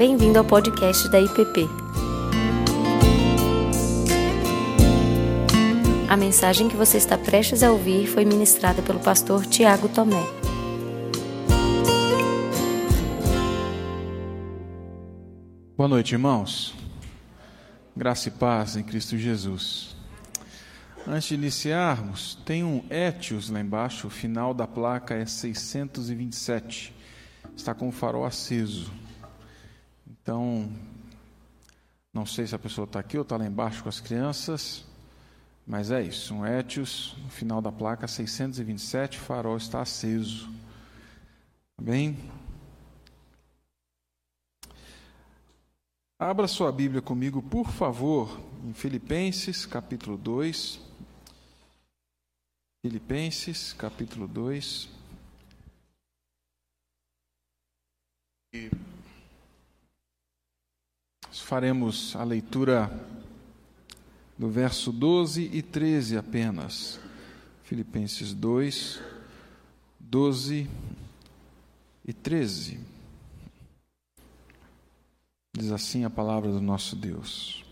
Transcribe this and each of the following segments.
Bem-vindo ao podcast da IPP. A mensagem que você está prestes a ouvir foi ministrada pelo pastor Tiago Tomé. Boa noite, irmãos. Graça e paz em Cristo Jesus. Antes de iniciarmos, tem um Etios lá embaixo, o final da placa é 627. Está com o farol aceso. Então, não sei se a pessoa está aqui ou está lá embaixo com as crianças, mas é isso. Um Etios, no final da placa 627, o farol está aceso. Tá bem? Abra sua Bíblia comigo, por favor, em Filipenses, capítulo 2. Filipenses, capítulo 2. E faremos a leitura do verso 12 e 13 apenas. Filipenses 2, 12 e 13. Diz assim a palavra do nosso Deus.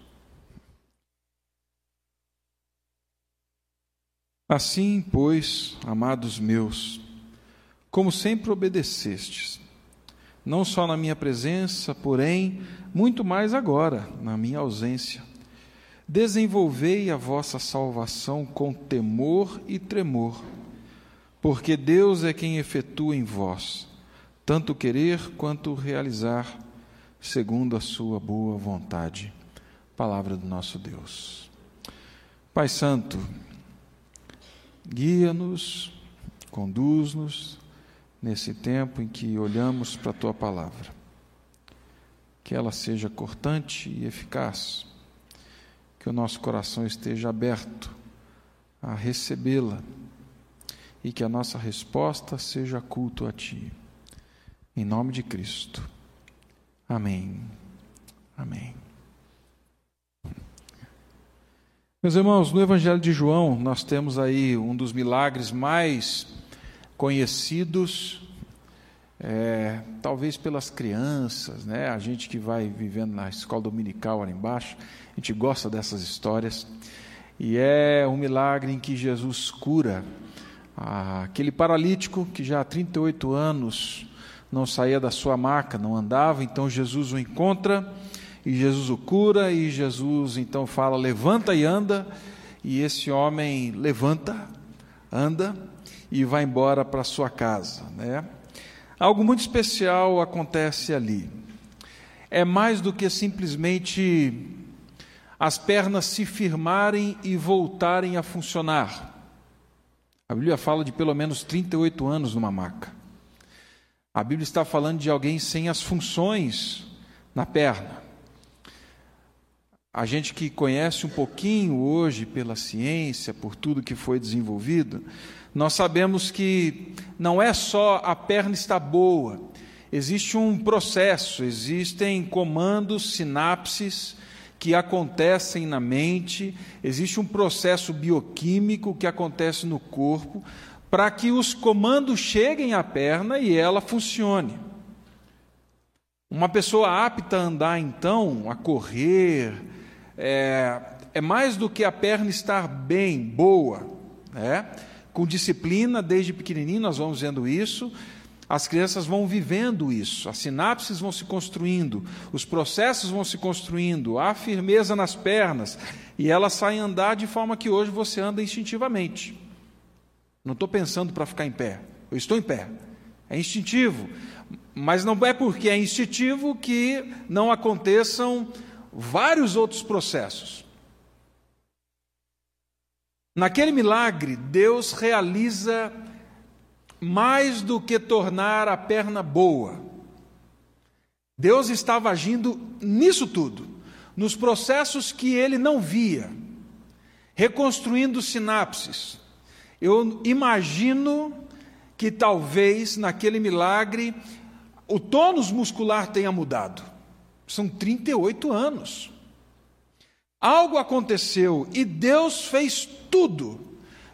Assim, pois, amados meus, como sempre obedecestes, não só na minha presença, porém, muito mais agora, na minha ausência, desenvolvei a vossa salvação com temor e tremor, porque Deus é quem efetua em vós, tanto querer quanto realizar, segundo a sua boa vontade. Palavra do nosso Deus. Pai Santo, Guia-nos, conduz-nos nesse tempo em que olhamos para a tua palavra. Que ela seja cortante e eficaz. Que o nosso coração esteja aberto a recebê-la e que a nossa resposta seja culto a ti. Em nome de Cristo. Amém. Amém. Meus irmãos, no Evangelho de João, nós temos aí um dos milagres mais conhecidos, é, talvez pelas crianças, né? a gente que vai vivendo na escola dominical ali embaixo, a gente gosta dessas histórias. E é um milagre em que Jesus cura aquele paralítico que já há 38 anos não saía da sua maca, não andava, então Jesus o encontra e Jesus o cura, e Jesus então fala: levanta e anda, e esse homem levanta, anda e vai embora para sua casa. Né? Algo muito especial acontece ali. É mais do que simplesmente as pernas se firmarem e voltarem a funcionar. A Bíblia fala de pelo menos 38 anos numa maca. A Bíblia está falando de alguém sem as funções na perna. A gente que conhece um pouquinho hoje pela ciência, por tudo que foi desenvolvido, nós sabemos que não é só a perna está boa, existe um processo, existem comandos, sinapses que acontecem na mente, existe um processo bioquímico que acontece no corpo para que os comandos cheguem à perna e ela funcione. Uma pessoa apta a andar, então, a correr, é, é mais do que a perna estar bem, boa, né? com disciplina, desde pequenininho nós vamos vendo isso, as crianças vão vivendo isso, as sinapses vão se construindo, os processos vão se construindo, há firmeza nas pernas, e elas saem andar de forma que hoje você anda instintivamente. Não estou pensando para ficar em pé, eu estou em pé, é instintivo, mas não é porque é instintivo que não aconteçam vários outros processos. Naquele milagre, Deus realiza mais do que tornar a perna boa. Deus estava agindo nisso tudo, nos processos que ele não via, reconstruindo sinapses. Eu imagino que talvez naquele milagre o tônus muscular tenha mudado. São 38 anos. Algo aconteceu e Deus fez tudo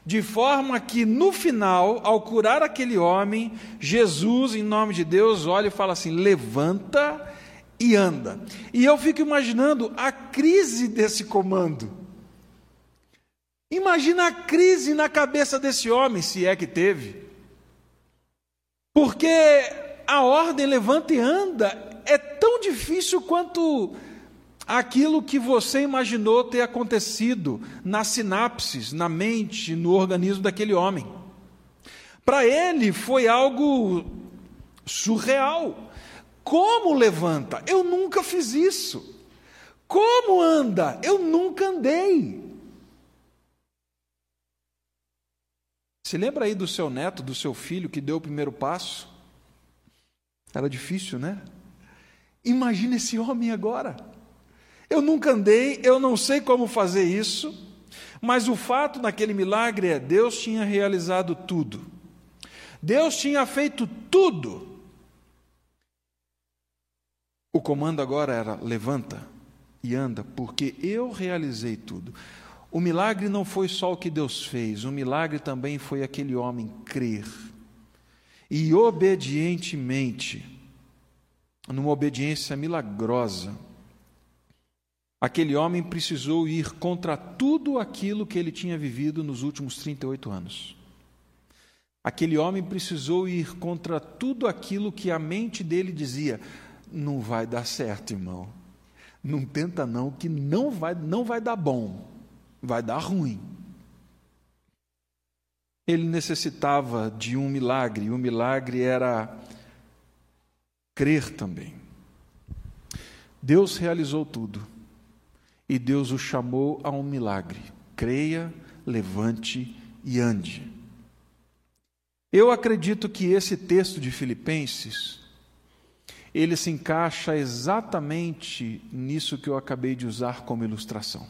de forma que no final, ao curar aquele homem, Jesus, em nome de Deus, olha e fala assim: levanta e anda. E eu fico imaginando a crise desse comando. Imagina a crise na cabeça desse homem, se é que teve. Porque a ordem levanta e anda é tão difícil quanto aquilo que você imaginou ter acontecido nas sinapses, na mente, no organismo daquele homem. Para ele foi algo surreal. Como levanta? Eu nunca fiz isso. Como anda? Eu nunca andei. Se lembra aí do seu neto, do seu filho que deu o primeiro passo? Era difícil, né? Imagina esse homem agora. Eu nunca andei, eu não sei como fazer isso, mas o fato naquele milagre é Deus tinha realizado tudo. Deus tinha feito tudo o comando agora era: levanta e anda, porque eu realizei tudo. O milagre não foi só o que Deus fez, o milagre também foi aquele homem crer e obedientemente, numa obediência milagrosa, aquele homem precisou ir contra tudo aquilo que ele tinha vivido nos últimos 38 anos. Aquele homem precisou ir contra tudo aquilo que a mente dele dizia: não vai dar certo, irmão. Não tenta não, que não vai, não vai dar bom, vai dar ruim. Ele necessitava de um milagre, o milagre era crer também. Deus realizou tudo, e Deus o chamou a um milagre. Creia, levante e ande. Eu acredito que esse texto de Filipenses ele se encaixa exatamente nisso que eu acabei de usar como ilustração.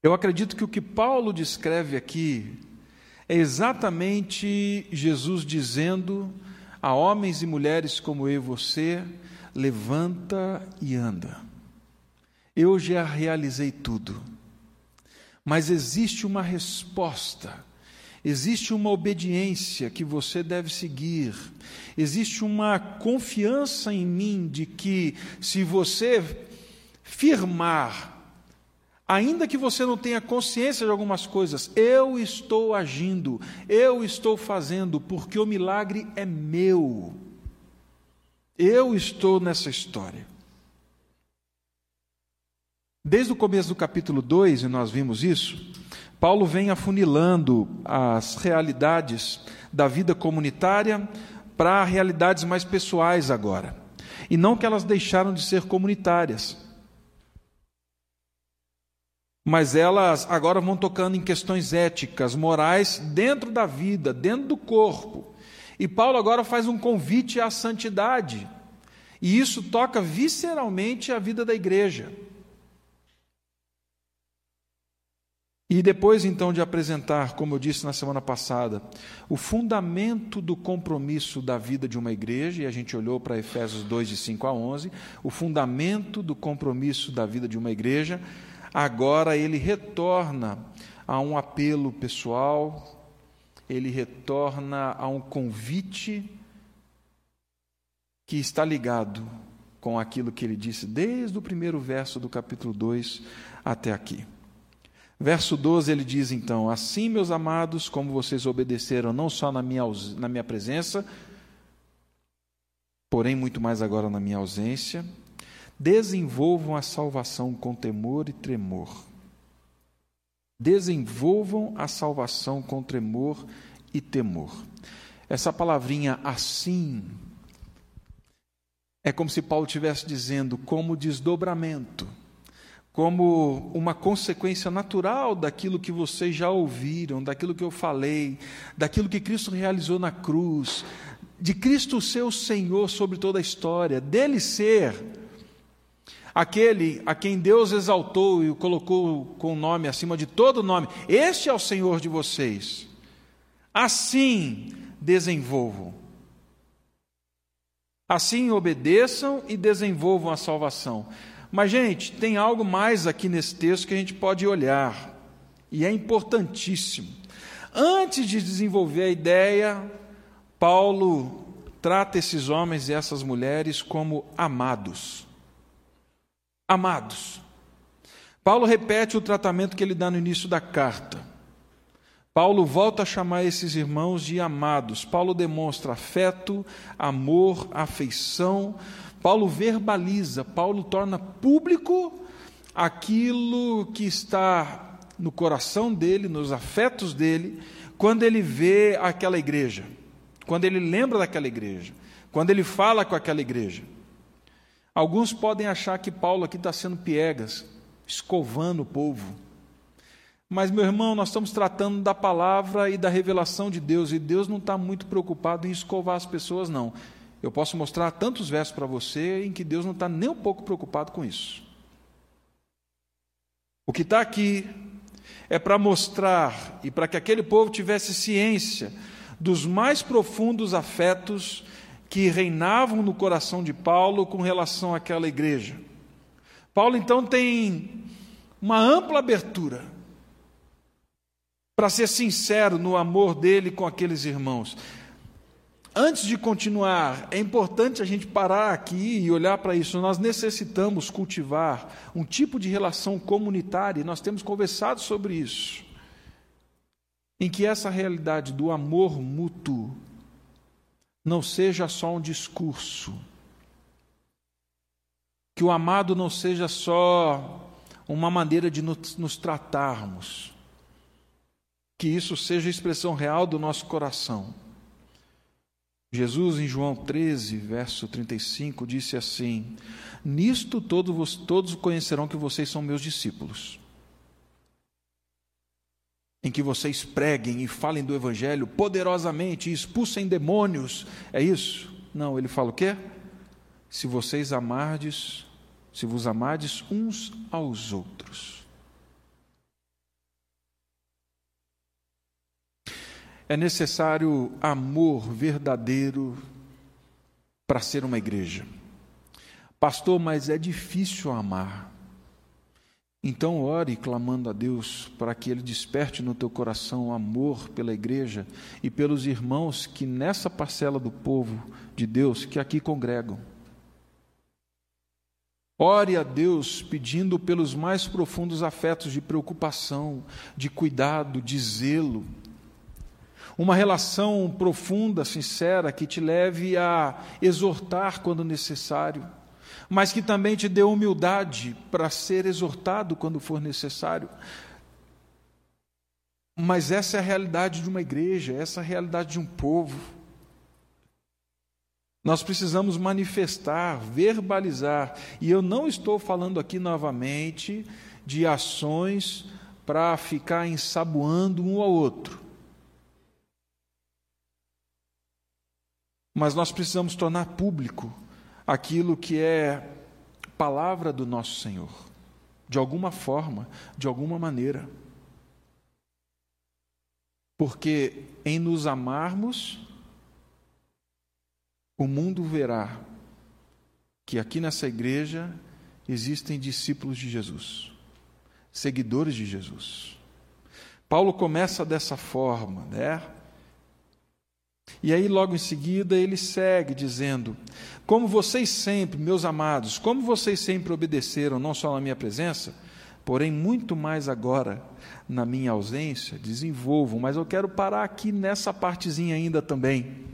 Eu acredito que o que Paulo descreve aqui é exatamente Jesus dizendo a homens e mulheres como eu e você: levanta e anda. Eu já realizei tudo, mas existe uma resposta Existe uma obediência que você deve seguir, existe uma confiança em mim de que, se você firmar, ainda que você não tenha consciência de algumas coisas, eu estou agindo, eu estou fazendo, porque o milagre é meu. Eu estou nessa história. Desde o começo do capítulo 2, e nós vimos isso, Paulo vem afunilando as realidades da vida comunitária para realidades mais pessoais agora. E não que elas deixaram de ser comunitárias. Mas elas agora vão tocando em questões éticas, morais, dentro da vida, dentro do corpo. E Paulo agora faz um convite à santidade. E isso toca visceralmente a vida da igreja. E depois então de apresentar, como eu disse na semana passada, o fundamento do compromisso da vida de uma igreja, e a gente olhou para Efésios 2, de 5 a 11, o fundamento do compromisso da vida de uma igreja, agora ele retorna a um apelo pessoal, ele retorna a um convite que está ligado com aquilo que ele disse desde o primeiro verso do capítulo 2 até aqui. Verso 12 ele diz então: Assim, meus amados, como vocês obedeceram não só na minha, na minha presença, porém muito mais agora na minha ausência, desenvolvam a salvação com temor e tremor. Desenvolvam a salvação com tremor e temor. Essa palavrinha assim é como se Paulo estivesse dizendo como desdobramento como uma consequência natural daquilo que vocês já ouviram, daquilo que eu falei, daquilo que Cristo realizou na cruz, de Cristo ser o Senhor sobre toda a história, dele ser aquele a quem Deus exaltou e o colocou com o nome acima de todo nome. Este é o Senhor de vocês. Assim desenvolvam. Assim obedeçam e desenvolvam a salvação. Mas, gente, tem algo mais aqui nesse texto que a gente pode olhar, e é importantíssimo. Antes de desenvolver a ideia, Paulo trata esses homens e essas mulheres como amados. Amados. Paulo repete o tratamento que ele dá no início da carta. Paulo volta a chamar esses irmãos de amados. Paulo demonstra afeto, amor, afeição. Paulo verbaliza, Paulo torna público aquilo que está no coração dele, nos afetos dele, quando ele vê aquela igreja, quando ele lembra daquela igreja, quando ele fala com aquela igreja. Alguns podem achar que Paulo aqui está sendo piegas, escovando o povo. Mas, meu irmão, nós estamos tratando da palavra e da revelação de Deus, e Deus não está muito preocupado em escovar as pessoas, não. Eu posso mostrar tantos versos para você em que Deus não está nem um pouco preocupado com isso. O que está aqui é para mostrar e para que aquele povo tivesse ciência dos mais profundos afetos que reinavam no coração de Paulo com relação àquela igreja. Paulo então tem uma ampla abertura para ser sincero no amor dele com aqueles irmãos. Antes de continuar, é importante a gente parar aqui e olhar para isso. Nós necessitamos cultivar um tipo de relação comunitária, e nós temos conversado sobre isso, em que essa realidade do amor mútuo não seja só um discurso, que o amado não seja só uma maneira de nos, tratarmos, que isso seja a expressão real do nosso coração. Jesus, em João 13, verso 35, disse assim: Nisto todos, todos conhecerão que vocês são meus discípulos. Em que vocês preguem e falem do Evangelho poderosamente e expulsem demônios. É isso? Não, ele fala o quê? Se vocês amardes, se vos amardes uns aos outros. É necessário amor verdadeiro para ser uma igreja. Pastor, mas é difícil amar. Então ore clamando a Deus para que Ele desperte no teu coração amor pela igreja e pelos irmãos que nessa parcela do povo de Deus que aqui congregam. Ore a Deus pedindo pelos mais profundos afetos de preocupação, de cuidado, de zelo uma relação profunda, sincera, que te leve a exortar quando necessário, mas que também te dê humildade para ser exortado quando for necessário. Mas essa é a realidade de uma igreja, essa é a realidade de um povo. Nós precisamos manifestar, verbalizar, e eu não estou falando aqui novamente de ações para ficar ensaboando um ao outro. Mas nós precisamos tornar público aquilo que é palavra do nosso Senhor, de alguma forma, de alguma maneira. Porque em nos amarmos, o mundo verá que aqui nessa igreja existem discípulos de Jesus, seguidores de Jesus. Paulo começa dessa forma, né? E aí, logo em seguida, ele segue dizendo: Como vocês sempre, meus amados, como vocês sempre obedeceram, não só na minha presença, porém muito mais agora na minha ausência, desenvolvam. Mas eu quero parar aqui nessa partezinha ainda também,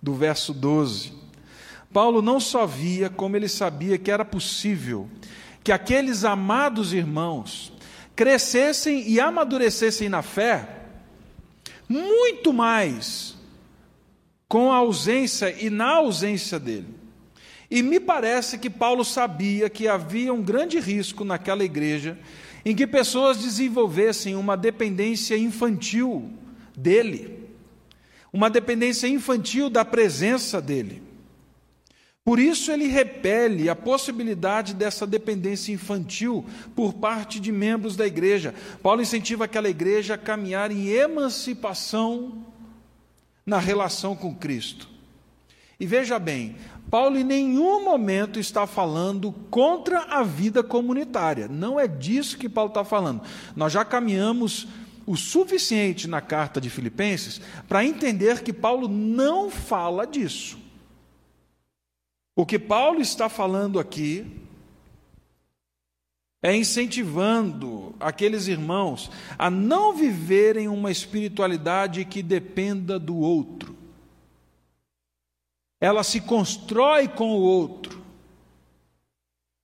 do verso 12. Paulo não só via, como ele sabia que era possível que aqueles amados irmãos crescessem e amadurecessem na fé muito mais com a ausência e na ausência dele. E me parece que Paulo sabia que havia um grande risco naquela igreja em que pessoas desenvolvessem uma dependência infantil dele, uma dependência infantil da presença dele. Por isso ele repele a possibilidade dessa dependência infantil por parte de membros da igreja. Paulo incentiva aquela igreja a caminhar em emancipação na relação com Cristo. E veja bem, Paulo em nenhum momento está falando contra a vida comunitária. Não é disso que Paulo está falando. Nós já caminhamos o suficiente na carta de Filipenses para entender que Paulo não fala disso. O que Paulo está falando aqui é incentivando aqueles irmãos a não viverem uma espiritualidade que dependa do outro. Ela se constrói com o outro.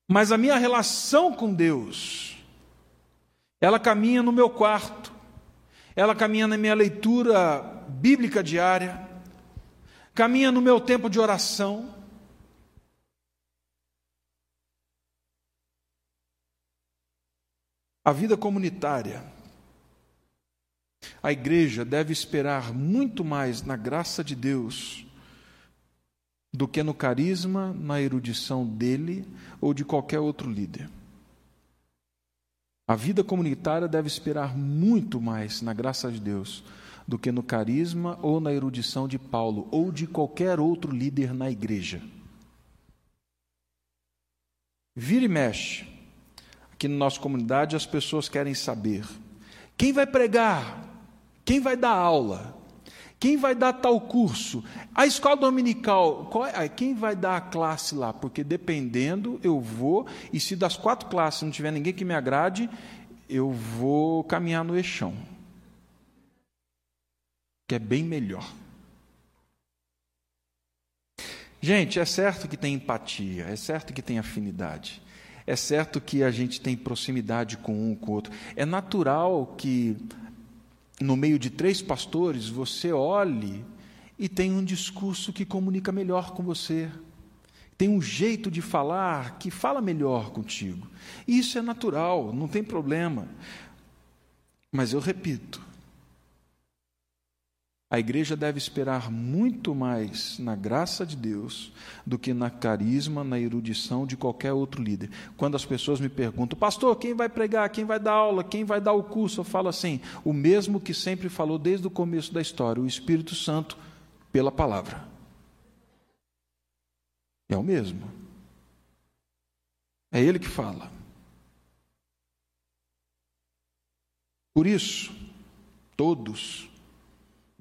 Mas a minha relação com Deus, ela caminha no meu quarto, ela caminha na minha leitura bíblica diária, caminha no meu tempo de oração, A vida comunitária. A igreja deve esperar muito mais na graça de Deus do que no carisma, na erudição dele ou de qualquer outro líder. A vida comunitária deve esperar muito mais na graça de Deus do que no carisma ou na erudição de Paulo ou de qualquer outro líder na igreja. Vira e mexe. Aqui na nossa comunidade as pessoas querem saber quem vai pregar, quem vai dar aula, quem vai dar tal curso, a escola dominical, é, quem vai dar a classe lá? Porque dependendo, eu vou, e se das quatro classes não tiver ninguém que me agrade, eu vou caminhar no eixão, que é bem melhor. Gente, é certo que tem empatia, é certo que tem afinidade. É certo que a gente tem proximidade com um com o outro. É natural que no meio de três pastores você olhe e tem um discurso que comunica melhor com você. Tem um jeito de falar que fala melhor contigo. Isso é natural, não tem problema. Mas eu repito, a igreja deve esperar muito mais na graça de Deus do que na carisma, na erudição de qualquer outro líder. Quando as pessoas me perguntam, pastor, quem vai pregar, quem vai dar aula, quem vai dar o curso, eu falo assim: o mesmo que sempre falou desde o começo da história, o Espírito Santo, pela palavra. É o mesmo. É ele que fala. Por isso, todos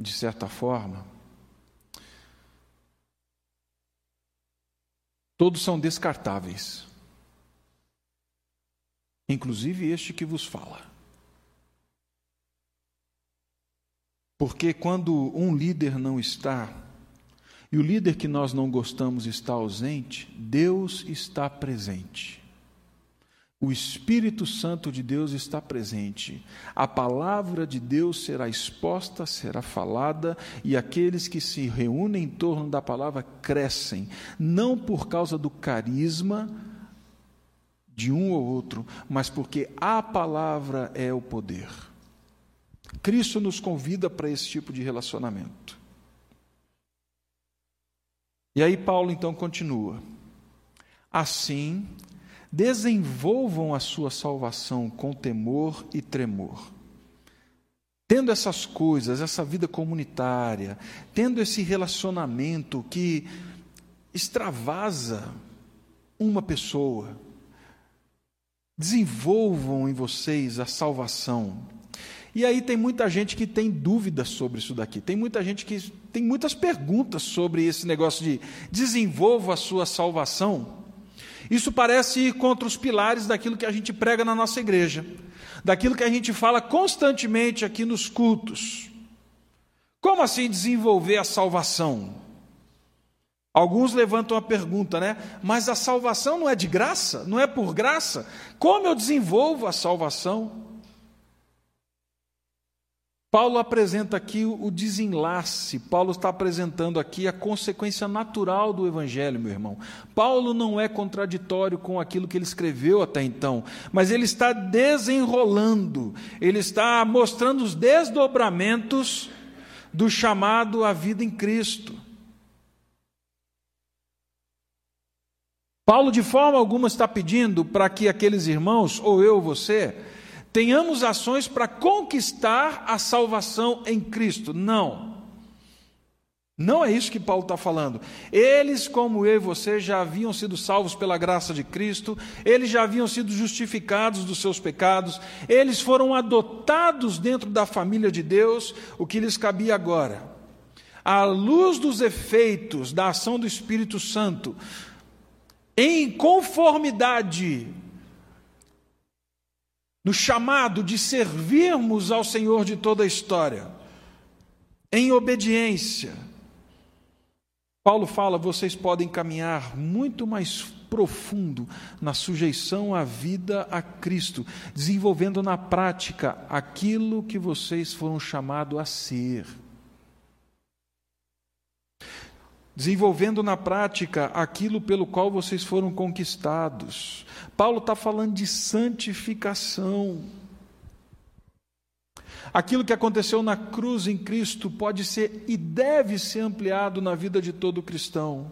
de certa forma, todos são descartáveis, inclusive este que vos fala. Porque quando um líder não está, e o líder que nós não gostamos está ausente, Deus está presente. O Espírito Santo de Deus está presente. A palavra de Deus será exposta, será falada, e aqueles que se reúnem em torno da palavra crescem, não por causa do carisma de um ou outro, mas porque a palavra é o poder. Cristo nos convida para esse tipo de relacionamento. E aí Paulo então continua. Assim, desenvolvam a sua salvação com temor e tremor. Tendo essas coisas, essa vida comunitária, tendo esse relacionamento que extravasa uma pessoa, desenvolvam em vocês a salvação. E aí tem muita gente que tem dúvidas sobre isso daqui. Tem muita gente que tem muitas perguntas sobre esse negócio de desenvolva a sua salvação. Isso parece ir contra os pilares daquilo que a gente prega na nossa igreja, daquilo que a gente fala constantemente aqui nos cultos. Como assim desenvolver a salvação? Alguns levantam a pergunta, né? Mas a salvação não é de graça? Não é por graça? Como eu desenvolvo a salvação? Paulo apresenta aqui o desenlace, Paulo está apresentando aqui a consequência natural do Evangelho, meu irmão. Paulo não é contraditório com aquilo que ele escreveu até então, mas ele está desenrolando, ele está mostrando os desdobramentos do chamado à vida em Cristo. Paulo, de forma alguma, está pedindo para que aqueles irmãos, ou eu, você, tenhamos ações para conquistar a salvação em Cristo. Não. Não é isso que Paulo está falando. Eles, como eu e você, já haviam sido salvos pela graça de Cristo, eles já haviam sido justificados dos seus pecados, eles foram adotados dentro da família de Deus, o que lhes cabia agora. À luz dos efeitos da ação do Espírito Santo, em conformidade no chamado de servirmos ao Senhor de toda a história, em obediência. Paulo fala: vocês podem caminhar muito mais profundo na sujeição à vida a Cristo, desenvolvendo na prática aquilo que vocês foram chamados a ser. Desenvolvendo na prática aquilo pelo qual vocês foram conquistados. Paulo está falando de santificação. Aquilo que aconteceu na cruz em Cristo pode ser e deve ser ampliado na vida de todo cristão.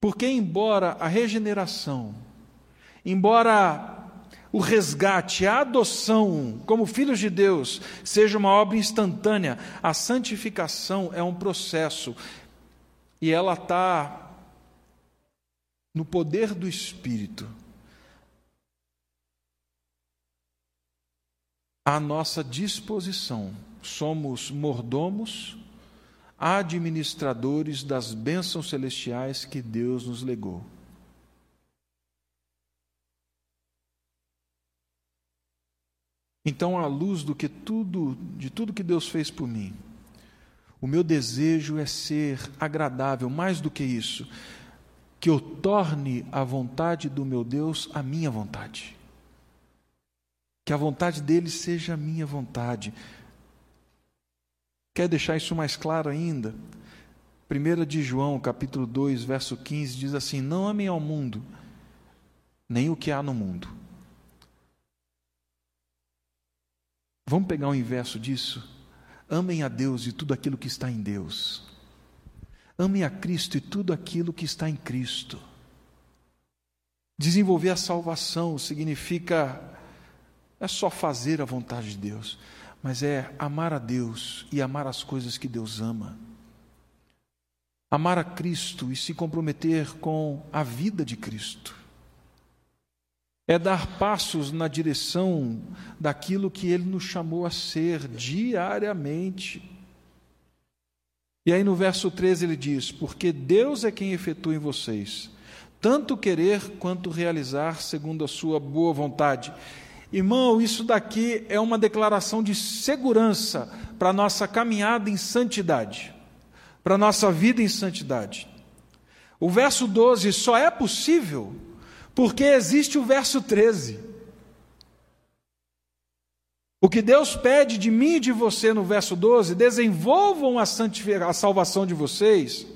Porque, embora a regeneração, embora o resgate, a adoção como filhos de Deus seja uma obra instantânea, a santificação é um processo e ela está no poder do Espírito. À nossa disposição, somos mordomos, administradores das bênçãos celestiais que Deus nos legou. Então, à luz do que tudo, de tudo que Deus fez por mim, o meu desejo é ser agradável, mais do que isso, que eu torne a vontade do meu Deus a minha vontade. Que a vontade dele seja a minha vontade. Quer deixar isso mais claro ainda? 1 de João, capítulo 2, verso 15, diz assim: Não amem ao mundo, nem o que há no mundo. Vamos pegar o inverso disso? Amem a Deus e tudo aquilo que está em Deus. Amem a Cristo e tudo aquilo que está em Cristo. Desenvolver a salvação significa é só fazer a vontade de Deus, mas é amar a Deus e amar as coisas que Deus ama. Amar a Cristo e se comprometer com a vida de Cristo é dar passos na direção daquilo que Ele nos chamou a ser diariamente. E aí no verso 13 ele diz: Porque Deus é quem efetua em vocês, tanto querer quanto realizar segundo a sua boa vontade. Irmão, isso daqui é uma declaração de segurança para a nossa caminhada em santidade, para a nossa vida em santidade. O verso 12 só é possível porque existe o verso 13. O que Deus pede de mim e de você no verso 12, desenvolvam a, a salvação de vocês,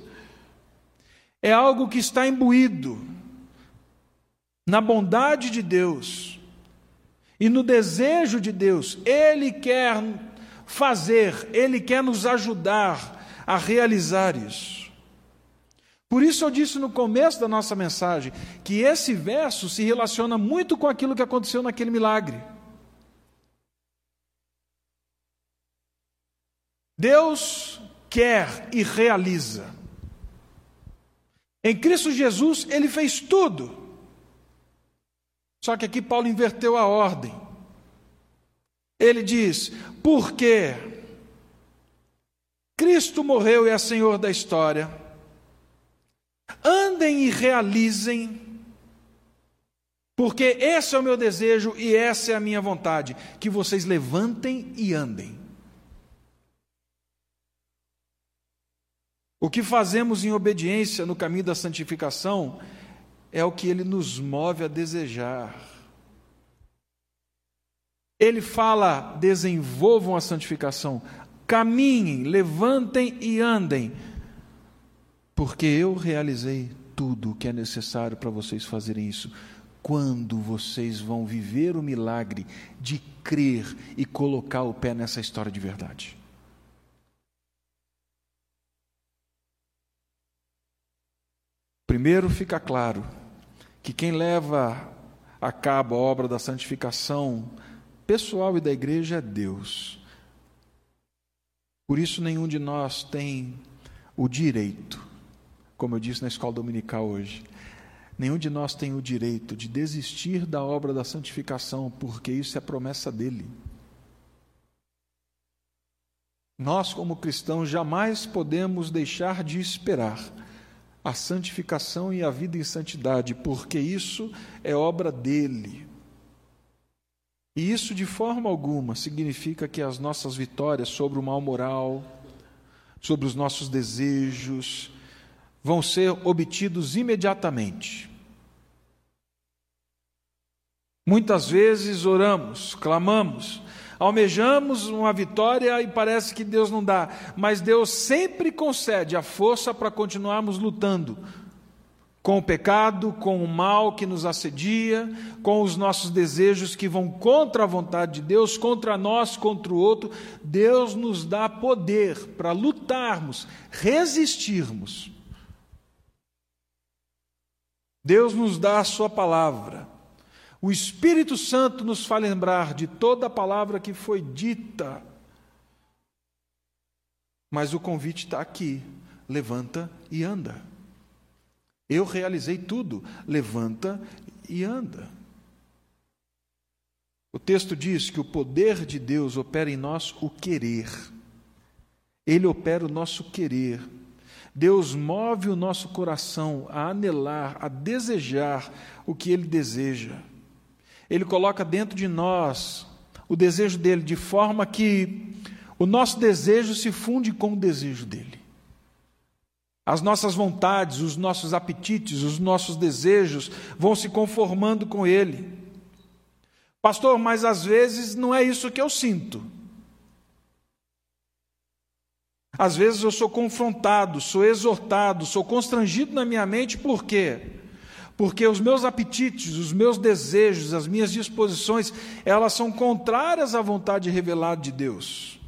é algo que está imbuído na bondade de Deus e no desejo de Deus. Ele quer fazer, ele quer nos ajudar a realizar isso. Por isso eu disse no começo da nossa mensagem que esse verso se relaciona muito com aquilo que aconteceu naquele milagre. Deus quer e realiza. Em Cristo Jesus, ele fez tudo. Só que aqui Paulo inverteu a ordem. Ele diz: porque Cristo morreu e é Senhor da história Andem e realizem, porque esse é o meu desejo e essa é a minha vontade, que vocês levantem e andem. O que fazemos em obediência no caminho da santificação é o que ele nos move a desejar. Ele fala: desenvolvam a santificação, caminhem, levantem e andem porque eu realizei tudo o que é necessário para vocês fazerem isso. Quando vocês vão viver o milagre de crer e colocar o pé nessa história de verdade. Primeiro fica claro que quem leva a cabo a obra da santificação pessoal e da igreja é Deus. Por isso, nenhum de nós tem o direito como eu disse na escola dominical hoje. Nenhum de nós tem o direito de desistir da obra da santificação, porque isso é promessa dele. Nós, como cristãos, jamais podemos deixar de esperar a santificação e a vida em santidade, porque isso é obra dele. E isso de forma alguma significa que as nossas vitórias sobre o mal moral, sobre os nossos desejos, vão ser obtidos imediatamente. Muitas vezes oramos, clamamos, almejamos uma vitória e parece que Deus não dá, mas Deus sempre concede a força para continuarmos lutando com o pecado, com o mal que nos assedia, com os nossos desejos que vão contra a vontade de Deus, contra nós, contra o outro. Deus nos dá poder para lutarmos, resistirmos. Deus nos dá a Sua palavra. O Espírito Santo nos faz lembrar de toda a palavra que foi dita. Mas o convite está aqui: levanta e anda. Eu realizei tudo, levanta e anda. O texto diz que o poder de Deus opera em nós o querer. Ele opera o nosso querer. Deus move o nosso coração a anelar, a desejar o que Ele deseja. Ele coloca dentro de nós o desejo dele, de forma que o nosso desejo se funde com o desejo dele. As nossas vontades, os nossos apetites, os nossos desejos vão se conformando com ele. Pastor, mas às vezes não é isso que eu sinto. Às vezes eu sou confrontado, sou exortado, sou constrangido na minha mente, por quê? Porque os meus apetites, os meus desejos, as minhas disposições, elas são contrárias à vontade revelada de Deus.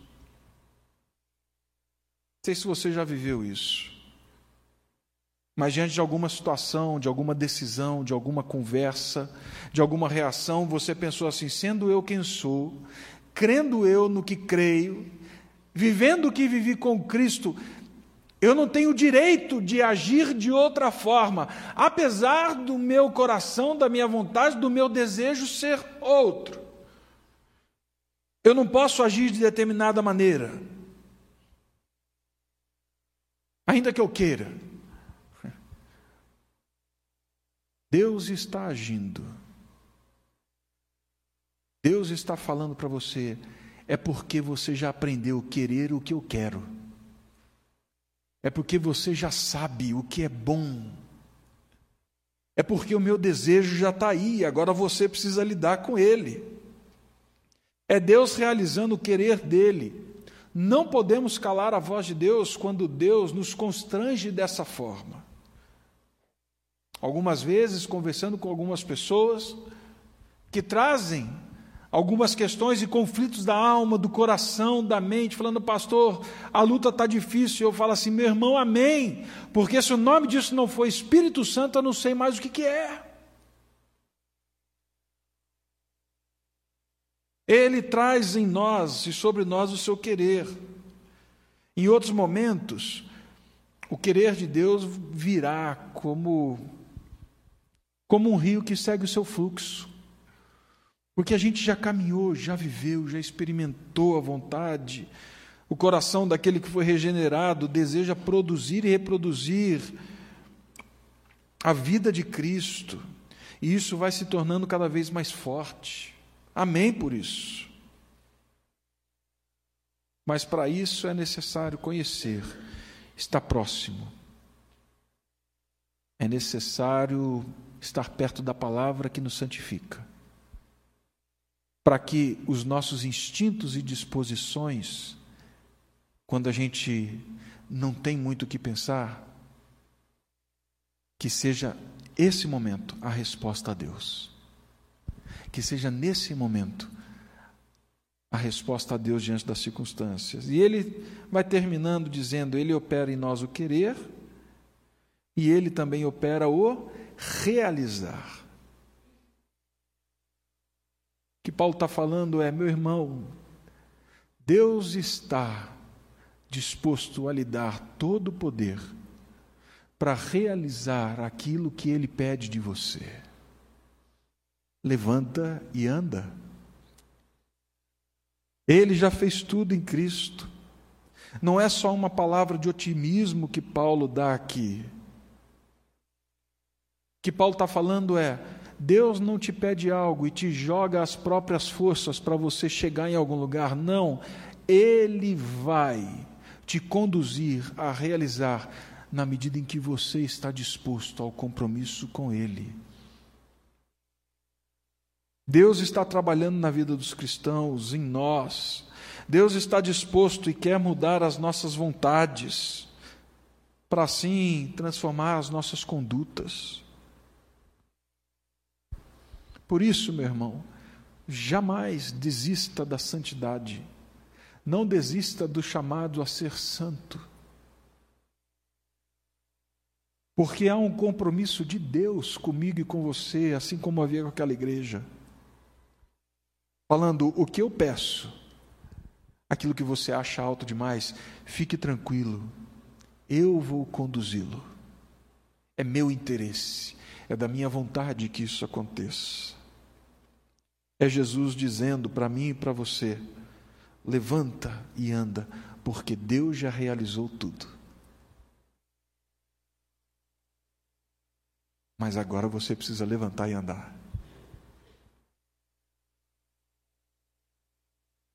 Não sei se você já viveu isso. Mas diante de alguma situação, de alguma decisão, de alguma conversa, de alguma reação, você pensou assim: sendo eu quem sou, crendo eu no que creio, vivendo o que vivi com Cristo, eu não tenho direito de agir de outra forma, apesar do meu coração, da minha vontade, do meu desejo ser outro. Eu não posso agir de determinada maneira, ainda que eu queira. Deus está agindo. Deus está falando para você, é porque você já aprendeu a querer o que eu quero é porque você já sabe o que é bom. É porque o meu desejo já está aí, agora você precisa lidar com ele. É Deus realizando o querer dele. Não podemos calar a voz de Deus quando Deus nos constrange dessa forma. Algumas vezes, conversando com algumas pessoas que trazem algumas questões e conflitos da alma, do coração, da mente, falando, pastor, a luta está difícil. Eu falo assim, meu irmão, amém. Porque se o nome disso não for Espírito Santo, eu não sei mais o que, que é. Ele traz em nós e sobre nós o seu querer. Em outros momentos, o querer de Deus virá como, como um rio que segue o seu fluxo. Porque a gente já caminhou, já viveu, já experimentou a vontade. O coração daquele que foi regenerado deseja produzir e reproduzir a vida de Cristo. E isso vai se tornando cada vez mais forte. Amém por isso. Mas para isso é necessário conhecer, estar próximo. É necessário estar perto da palavra que nos santifica para que os nossos instintos e disposições, quando a gente não tem muito o que pensar, que seja esse momento a resposta a Deus. Que seja nesse momento a resposta a Deus diante das circunstâncias. E ele vai terminando dizendo: Ele opera em nós o querer e ele também opera o realizar que Paulo está falando é: meu irmão, Deus está disposto a lhe dar todo o poder para realizar aquilo que Ele pede de você. Levanta e anda. Ele já fez tudo em Cristo. Não é só uma palavra de otimismo que Paulo dá aqui. que Paulo está falando é: Deus não te pede algo e te joga as próprias forças para você chegar em algum lugar. Não. Ele vai te conduzir a realizar na medida em que você está disposto ao compromisso com Ele. Deus está trabalhando na vida dos cristãos, em nós. Deus está disposto e quer mudar as nossas vontades, para assim transformar as nossas condutas. Por isso, meu irmão, jamais desista da santidade. Não desista do chamado a ser santo. Porque há um compromisso de Deus comigo e com você, assim como havia com aquela igreja. Falando o que eu peço, aquilo que você acha alto demais, fique tranquilo, eu vou conduzi-lo. É meu interesse, é da minha vontade que isso aconteça. É Jesus dizendo para mim e para você: levanta e anda, porque Deus já realizou tudo. Mas agora você precisa levantar e andar.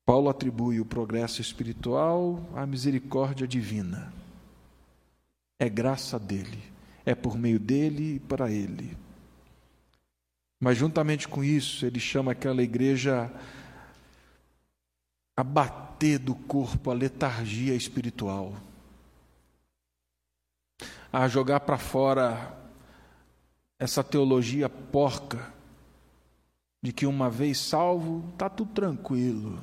Paulo atribui o progresso espiritual à misericórdia divina. É graça dele, é por meio dele e para ele. Mas juntamente com isso, ele chama aquela igreja a bater do corpo a letargia espiritual, a jogar para fora essa teologia porca de que uma vez salvo está tudo tranquilo.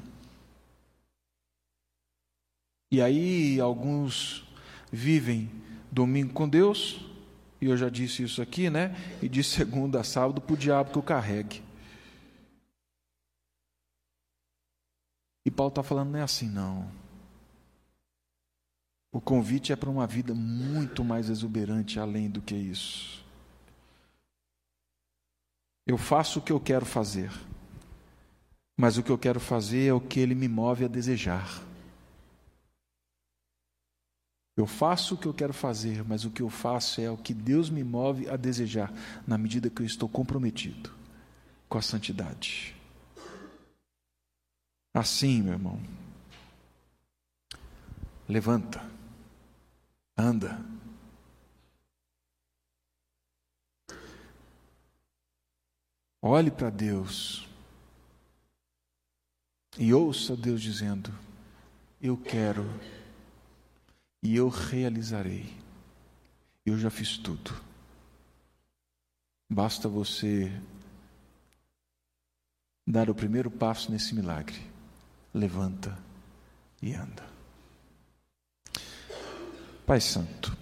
E aí alguns vivem domingo com Deus, e eu já disse isso aqui, né? E de segunda a sábado para o diabo que o carregue. E Paulo está falando, não é assim não. O convite é para uma vida muito mais exuberante além do que isso. Eu faço o que eu quero fazer, mas o que eu quero fazer é o que ele me move a desejar. Eu faço o que eu quero fazer, mas o que eu faço é o que Deus me move a desejar, na medida que eu estou comprometido com a santidade. Assim, meu irmão, levanta, anda. Olhe para Deus e ouça Deus dizendo: Eu quero e eu realizarei. Eu já fiz tudo. Basta você dar o primeiro passo nesse milagre levanta e anda. Pai Santo,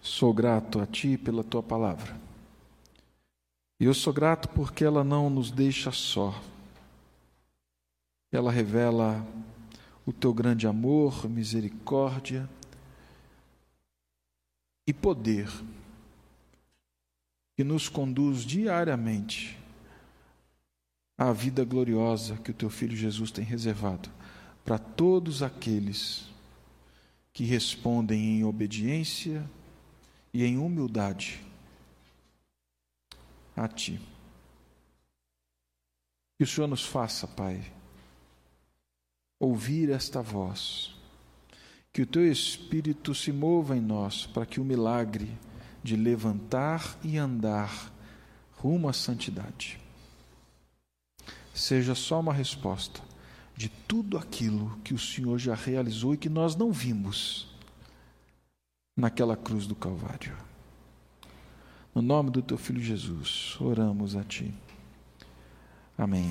sou grato a Ti pela Tua palavra. E eu sou grato porque ela não nos deixa só. Ela revela o Teu grande amor, misericórdia e poder que nos conduz diariamente a vida gloriosa que o teu filho Jesus tem reservado para todos aqueles que respondem em obediência e em humildade a ti. Que o Senhor nos faça, Pai, ouvir esta voz. Que o teu espírito se mova em nós para que o milagre de levantar e andar rumo à santidade seja só uma resposta de tudo aquilo que o Senhor já realizou e que nós não vimos naquela cruz do Calvário. No nome do teu filho Jesus, oramos a ti. Amém.